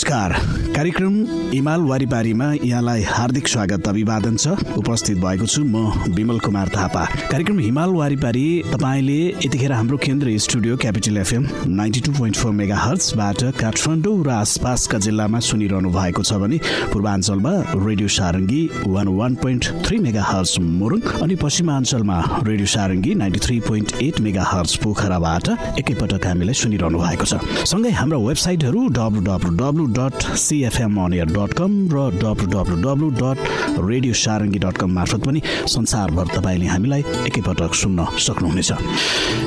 नमस्कार कार्यक्रम हिमाल वारिपारीमा यहाँलाई हार्दिक स्वागत अभिवादन छ। उपस्थित भएको छु म विमल कुमार थापा। कार्यक्रम हिमाल वारिपारी तपाईँले यतिखेर हाम्रो केन्द्रीय studio capital FM ninety two point four mega हर्चबाट Kathmandu र आसपासका जिल्लामा सुनिरहनु भएको छ भने पूर्वाञ्चलमा radio Sarangi one one point three megahertz Morang अनि पश्चिमाञ्चलमा radio Sarangi ninety three point eight megahertz पोखराबाट एकैपटक हामीलाई सुनिरहनु भएको छ। सँगै हाम्रा वेबसाइटहरू W W W dot CFM on air dot com र W W W dot radio Sarangi dot com मार्फत पनि संसारभर तपाईँले हामीलाई एकैपटक सुन्न सक्नुहुनेछ।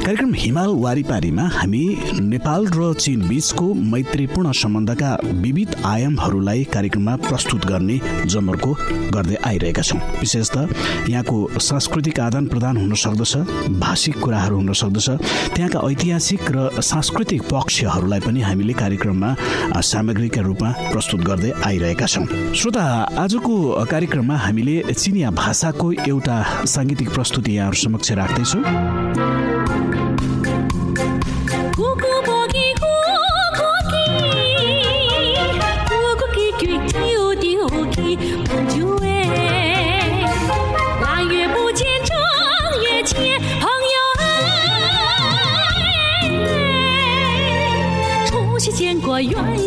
कार्यक्रम हिमाल वारिपारीमा हामी नेपाल र चीन बीचको मैत्रीपूर्ण सम्बन्धका विविध आयामहरूलाई कार्यक्रममा प्रस्तुत गर्ने जमर्को गर्दै आइरहेका छौँ। विशेष त यहाँको सांस्कृतिक आदान प्रदान हुन सक्दछ भाषिक कुराहरू हुन सक्दछ त्यहाँका ऐतिहासिक र सांस्कृतिक पक्षहरूलाई पनि हामीले कार्यक्रममा सामग्रीका रूपमा प्रस्तुत गर्दै आइरहेका छौँ श्रोता आजको कार्यक्रममा हामीले चिनिया भाषाको एउटा साङ्गीतिक प्रस्तुति यहाँहरू समक्ष राख्दैछौँ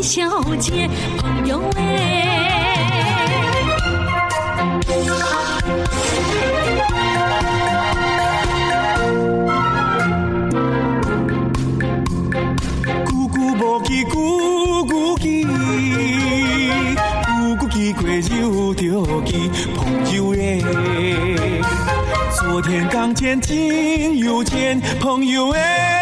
小姐，朋友 无叽咕咕叽，咕咕叽过又着叽，朋友哎，昨天刚见今又见，朋友哎。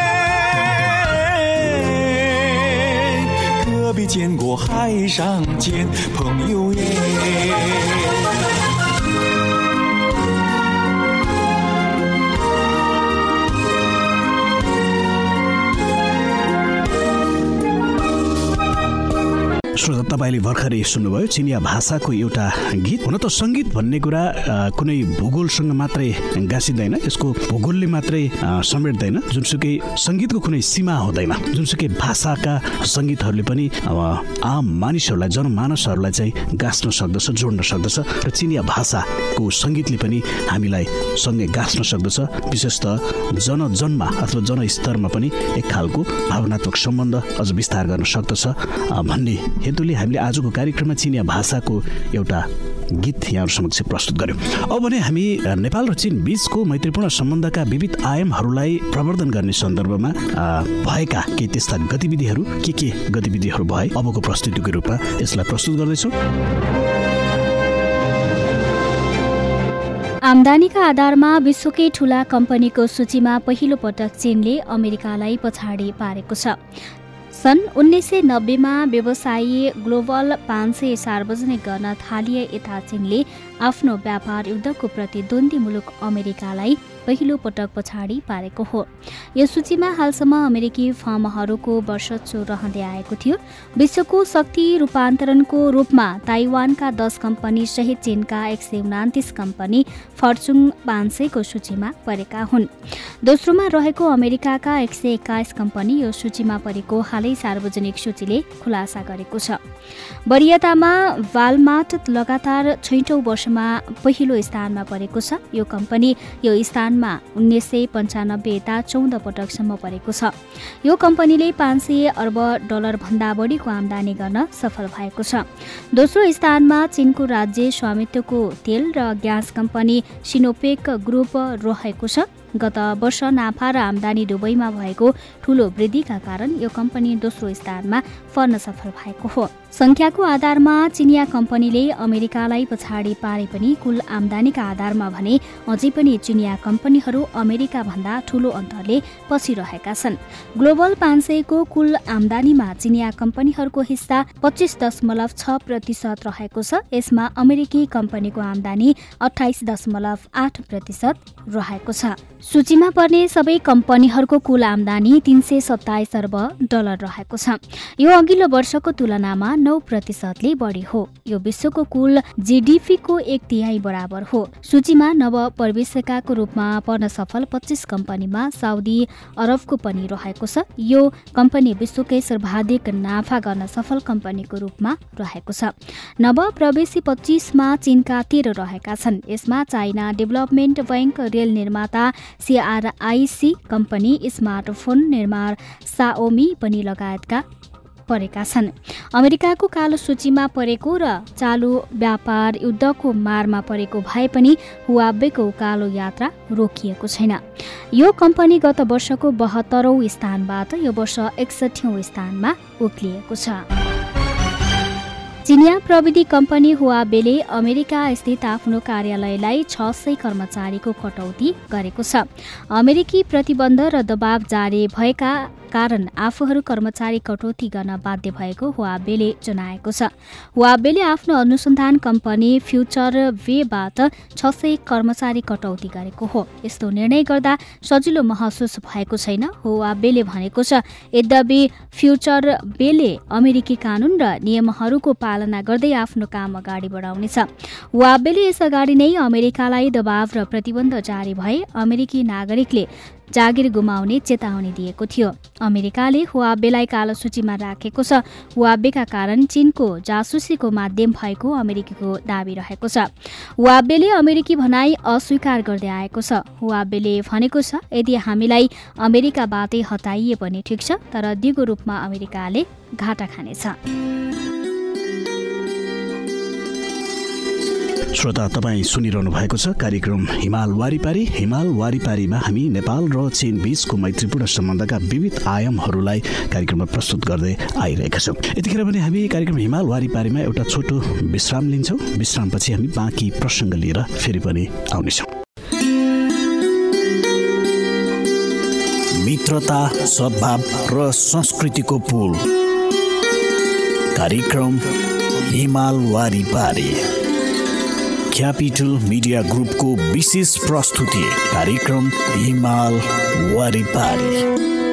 没见过海上见朋友耶。तपाईँले भर्खरै सुन्नुभयो चिनिया भाषाको एउटा गीत। हुन त सङ्गीत भन्ने कुरा कुनै भूगोलसँग मात्रै गाँसिँदैन यसको भूगोलले मात्रै समेट्दैन। जुनसुकै सङ्गीतको कुनै सीमा हुँदैन। जुनसुकै भाषाका सङ्गीतहरूले पनि आम मानिसहरूलाई जनमानसहरूलाई चाहिँ गाँच्न सक्दछ जोड्न सक्दछ। र चिनिया भाषाको सङ्गीतले पनि हामीलाई सँगै गाँच्न सक्दछ। विशेष त जनजनमा अथवा जनस्तरमा पनि एक खालको भावनात्मक सम्बन्ध अझ विस्तार गर्न सक्दछ भन्ने हेतुले हामीले आजको कार्यक्रममा चिनिया भाषाको एउटा गीत यहाँहरू समक्ष प्रस्तुत गर्यौँ। अब भने हामी नेपाल र चीन बीचको मैत्रीपूर्ण सम्बन्धका विविध आयामहरूलाई प्रवर्धन गर्ने सन्दर्भमा भएका केही त्यस्ता गतिविधिहरू के के गतिविधिहरू भए अबको प्रस्तुतिको रूपमा यसलाई प्रस्तुत गर्दैछौँ। आमदानीका आधारमा विश्वकै ठूला कम्पनीको सूचीमा पहिलो पटक चीनले अमेरिकालाई पछाडि पारेको छ। सन् उन्नाइस सय नब्बेमा व्यवसायी ग्लोबल पाँच सय सार्वजनिक गर्न थालिए यता चीनले आफ्नो व्यापार युद्धको प्रतिद्वन्दी मुलुक अमेरिकालाई पहिलो पटक पछाडि पारेको हो। यो सूचीमा हालसम्म अमेरिकी फर्महरूको वर्षचो रहँदै आएको थियो। विश्वको शक्ति रूपान्तरणको रूपमा ताइवानका दस कम्पनी सहित चीनका एक सय उनातिस कम्पनी फर्चुङ पाँच सयको सूचीमा परेका हुन्। दोस्रोमा रहेको अमेरिकाका एक सय एक्काइस कम्पनी यो सूचीमा परेको हालै सार्वजनिक सूचीले खुलासा गरेको छ। वरियतामा वालमार्ट लगातार छैटौँ वर्षमा पहिलो स्थानमा परेको छ। यो कम्पनी यो स्थान स्थानमा उन्नाइस सय पन्चानब्बे यता चौध पटकसम्म परेको छ। यो कम्पनीले पाँच सय अर्ब डलरभन्दा बढीको आमदानी गर्न सफल भएको छ। दोस्रो स्थानमा चिनको राज्य स्वामित्वको तेल र ग्यास कम्पनी सिनोपेक ग्रुप रहेको छ। गत वर्ष नाफा र आमदानी दुवैमा भएको ठूलो वृद्धिका कारण यो कम्पनी दोस्रो स्थानमा पर्न सफल भएको हो। संख्याको आधारमा चिनिया कम्पनीले अमेरिकालाई पछाडि पारे पनि कुल आमदानीका आधारमा भने अझै पनि चिनिया कम्पनीहरू अमेरिका भन्दा ठूलो अन्तरले पछि रहेका छन्। ग्लोबल पाँच सयको कुल आमदानीमा चिनिया कम्पनीहरूको हिस्सा पच्चिस दशमलव छ प्रतिशत रहेको छ। यसमा अमेरिकी कम्पनीको आमदानी अठाइस दशमलव आठ प्रतिशत रहेको छ। सूचीमा पर्ने सबै कम्पनीहरूको कुल आमदानी तीन सय सत्ताइस अर्ब डलर रहेको छ। यो अघिल्लो वर्षको तुलनामा नौ प्रतिशतले बढी हो। यो विश्वको कुल जिडिपीको एक तिहाई बराबर हो। सूचीमा नव प्रवेशकाको रूपमा पर्न सफल पच्चिस कम्पनीमा साउदी अरबको पनि रहेको छ। यो कम्पनी विश्वकै सर्वाधिक नाफा गर्न सफल कम्पनीको रूपमा रहेको छ। नव प्रवेशी पच्चिसमा चीनका तेह्र रहेका छन्। यसमा चाइना डेभलपमेन्ट बैंक रेल निर्माता सिआरआइसी कम्पनी स्मार्टफोन निर्माण साओमी पनि लगायतका परेका छन्। अमेरिकाको कालो सूचीमा परेको र चालु व्यापार युद्धको मारमा परेको भए पनि हुवाबेको कालो यात्रा रोकिएको छैन। यो कम्पनी गत वर्षको बहत्तरौँ स्थानबाट यो वर्ष एकसठौँ स्थानमा उक्लिएको छ। चिनिया प्रविधि कम्पनी हुवाबेले अमेरिका स्थित आफ्नो कार्यालयलाई छ सय कर्मचारीको कटौती गरेको छ। अमेरिकी प्रतिबन्ध र दबाव जारी भएका कारण आफूहरू कर्मचारी कटौती गर्न बाध्य भएको हुवाबेले जनाएको छ। हुवाबेले आफ्नो अनुसन्धान कम्पनी फ्युचर वेबाट छ सय कर्मचारी कटौती गरेको हो। यस्तो निर्णय गर्दा सजिलो महसुस भएको छैन हुवाबेले भनेको छ। यद्यपि फ्युचर बेले अमेरिकी कानून र नियमहरूको गर्दै आफ्नो काम अगाडि बढाउनेछ। वाबेले यसअगाडि नै अमेरिकालाई दबाव र प्रतिबन्ध जारी भए अमेरिकी नागरिकले जागिर गुमाउने चेतावनी दिएको थियो। अमेरिकाले हुवाबेलाई कालो सूचीमा राखेको छ। हुवाबेका कारण चीनको जासुसीको माध्यम भएको अमेरिकीको दावी रहेको छ। हुवाबेले अमेरिकी भनाई अस्वीकार गर्दै आएको छ। हुवाबेले भनेको छ यदि हामीलाई अमेरिकाबाटै हटाइए पनि ठिक छ तर दिगो रूपमा अमेरिकाले घाटा खानेछ। श्रोता तपाईँ सुनिरहनु भएको छ कार्यक्रम हिमाल वारिपारी। हिमाल वारिपारीमा हामी नेपाल र चीन बीचको मैत्रीपूर्ण सम्बन्धका विविध आयामहरूलाई कार्यक्रममा प्रस्तुत गर्दै आइरहेका छौँ। यतिखेर पनि हामी कार्यक्रम हिमाल वारिपारीमा एउटा छोटो विश्राम लिन्छौँ। विश्रामपछि हामी बाँकी प्रसङ्ग लिएर फेरि पनि आउनेछौँ। मित्रता सद्भाव र संस्कृतिको पुल। कार्यक्रम हिमाल वारिपारी। क्यापिटल मिडिया ग्रुपको विशेष प्रस्तुति कार्यक्रम हिमाल वारिपारी।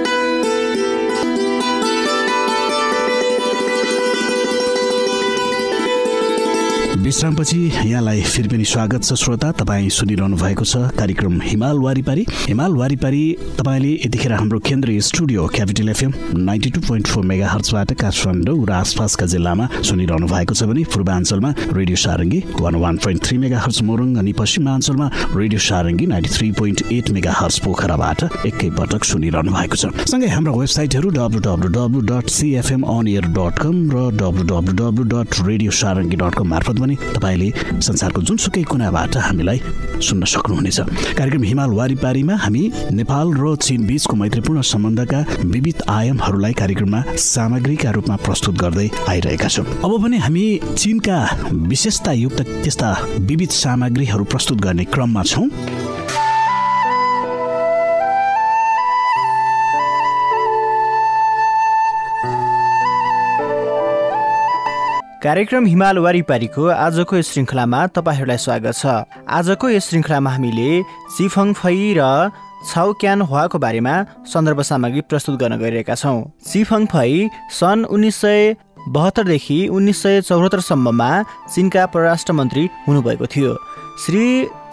विश्रामपछि यहाँलाई फेरि पनि स्वागत छ श्रोता। तपाईँ सुनिरहनु भएको छ कार्यक्रम हिमाल वारिपारी। हिमाल वारिपारी तपाईँले यतिखेर हाम्रो केन्द्रीय studio capital FM ninety two point four mega हर्चबाट Kathmandu र आसपासका जिल्लामा सुनिरहनु भएको छ भने पूर्वाञ्चलमा radio Sarangi one one point three megahertz Morang अनि पश्चिमाञ्चलमा radio Sarangi ninety three point eight megahertz पोखराबाट एकैपटक सुनिरहनु भएको छ। सँगै हाम्रो वेबसाइटहरू W W W dot CFM on air dot com र W W W dot radio Sarangi dot com मार्फत पनि तपाईँले संसारको जुनसुकै कुनाबाट हामीलाई सुन्न सक्नुहुनेछ। कार्यक्रम हिमाल वारिपारीमा हामी नेपाल र चीन बीचको मैत्रीपूर्ण सम्बन्धका विविध आयामहरूलाई कार्यक्रममा सामग्रीका रूपमा प्रस्तुत गर्दै आइरहेका छौँ। अब पनि हामी चीनका विशेषतायुक्त त्यस्ता विविध सामग्रीहरू प्रस्तुत गर्ने क्रममा छौँ। कार्यक्रम हिमाल वारिपारीको आजको यस श्रृङ्खलामा तपाईँहरूलाई स्वागत छ। आजको यस श्रृङ्खलामा हामीले सिफङ फै र छाउ क्यान हुवाको बारेमा सन्दर्भ सामग्री प्रस्तुत गर्न गइरहेका छौँ। सिफङ फै सन् उन्नाइस सय बहत्तरदेखि उन्नाइस सय चौहत्तरसम्ममा चिनका परराष्ट्र मन्त्री हुनुभएको थियो। श्री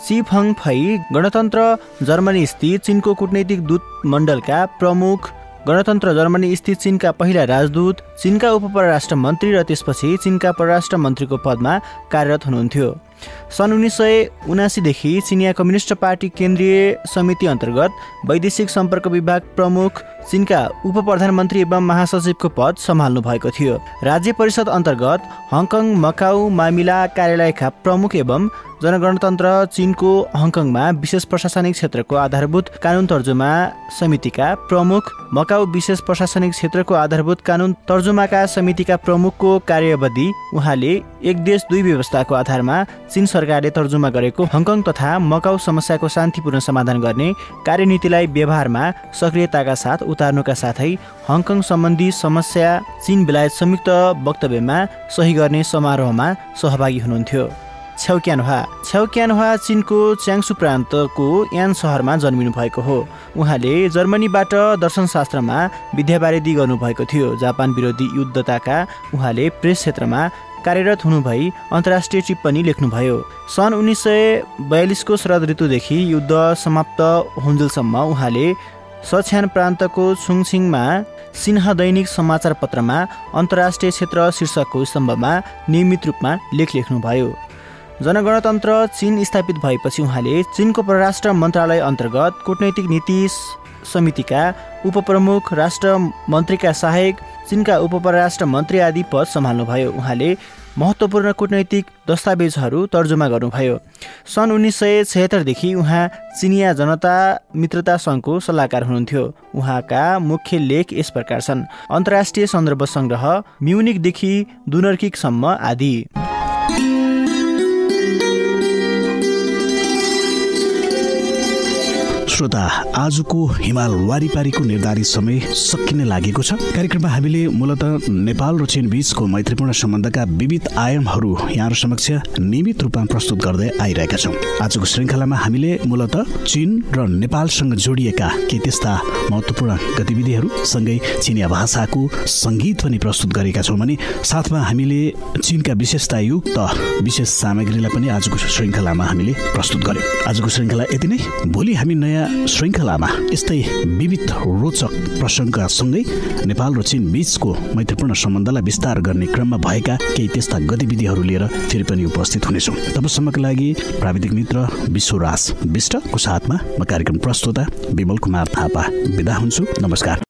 सिफङ फै गणतन्त्र जर्मनी स्थित चिनको कुटनैतिक दूत मण्डलका प्रमुख गणतन्त्र जर्मनी स्थित चिनका पहिला राजदूत चिनका उप परराष्ट्र मन्त्री र त्यसपछि चिनका परराष्ट्र मन्त्रीको पदमा कार्यरत हुनुहुन्थ्यो। सन् उन्नाइस सय उनासीदेखि चिनिया कम्युनिस्ट पार्टी केन्द्रीय समिति अन्तर्गत वैदेशिक सम्पर्क विभाग प्रमुख चिनका उप प्रधानमन्त्री एवं महासचिवको पद सम्हाल्नु भएको थियो। राज्य परिषद अन्तर्गत हङकङ मकाउ मामिला कार्यालयका प्रमुख एवं जनगणतन्त्र चिनको हङकङमा विशेष प्रशासनिक क्षेत्रको आधारभूत कानुन तर्जुमा समितिका प्रमुख मकाउ विशेष प्रशासनिक क्षेत्रको आधारभूत कानुन तर्जुमाका समितिका प्रमुखको कार्यवधि उहाँले एक देश दुई व्यवस्थाको आधारमा चीन सरकारले तर्जुमा गरेको हङकङ तथा मकाउ समस्याको शान्तिपूर्ण समाधान गर्ने कार्यनीतिलाई व्यवहारमा सक्रियताका साथ उतार्नुका साथै हङकङ सम्बन्धी समस्या चीन बेलायत संयुक्त वक्तव्यमा सही गर्ने समारोहमा सहभागी हुनुहुन्थ्यो। छ्याउक्यानोहा छ्याउक्यानोहा चिनको च्याङ्सु प्रान्तको यान सहरमा जन्मिनु भएको हो। उहाँले जर्मनीबाट दर्शनशास्त्रमा विद्यावारिधि गर्नुभएको थियो। जापान विरोधी युद्धताका उहाँले प्रेस क्षेत्रमा कार्यरत हुनुभई अन्तर्राष्ट्रिय टिप्पणी लेख्नुभयो। सन् उन्नाइस सय बयालिसको शरद ऋतुदेखि युद्ध समाप्त हुन्जेलसम्म उहाँले सछ्यान प्रान्तको छुङछिङमा सिन्ह दैनिक समाचार पत्रमा अन्तर्राष्ट्रिय क्षेत्र शीर्षकको स्तम्भमा नियमित रूपमा लेख लेख्नुभयो। जनगणतन्त्र चीन स्थापित भएपछि उहाँले चिनको परराष्ट्र मन्त्रालय अन्तर्गत कूटनैतिक नीति समितिका उपप्रमुख राष्ट्र मन्त्रीका सहायक चिनका उप परराष्ट्र मन्त्री आदि पद सम्हाल्नुभयो। उहाँले महत्त्वपूर्ण कूटनैतिक दस्तावेजहरू तर्जुमा गर्नुभयो। सन् उन्नाइस सय छयत्तरदेखि उहाँ चिनिया जनता मित्रता सङ्घको सल्लाहकार हुनुहुन्थ्यो। उहाँका मुख्य लेख यस प्रकार छन्। अन्तर्राष्ट्रिय सन्दर्भ सङ्ग्रह म्युनिकदेखि दुनर्किकसम्म आदि। श्रोता आजको हिमाल वारिपारीको निर्धारित समय सकिने लागेको छ। कार्यक्रममा हामीले मूलत नेपाल र चीन बीचको मैत्रीपूर्ण सम्बन्धका विविध आयामहरू यहाँहरू समक्ष नियमित रूपमा प्रस्तुत गर्दै आइरहेका छौँ। आजको श्रृङ्खलामा हामीले मूलत चीन र नेपालसँग जोडिएका के त्यस्ता महत्त्वपूर्ण गतिविधिहरू सँगै चिनिया भाषाको सङ्गीत पनि प्रस्तुत गरेका छौँ भने साथमा हामीले चिनका विशेषतायुक्त विशेष सामग्रीलाई पनि आजको श्रृङ्खलामा हामीले प्रस्तुत गर्यौँ। आजको श्रृङ्खला यति नै। भोलि हामी नयाँ श्रृङ्खलामा यस्तै विविध रोचक प्रसङ्गका सँगै नेपाल र चीन बीचको मैत्रीपूर्ण सम्बन्धलाई विस्तार गर्ने क्रममा भएका केही त्यस्ता गतिविधिहरू लिएर फेरि पनि उपस्थित हुनेछौँ। तबसम्मको लागि प्राविधिक मित्र विश्वराज विष्टको साथमा म कार्यक्रम प्रस्तुता विमल कुमार थापा। बिदा हुन्छु। नमस्कार।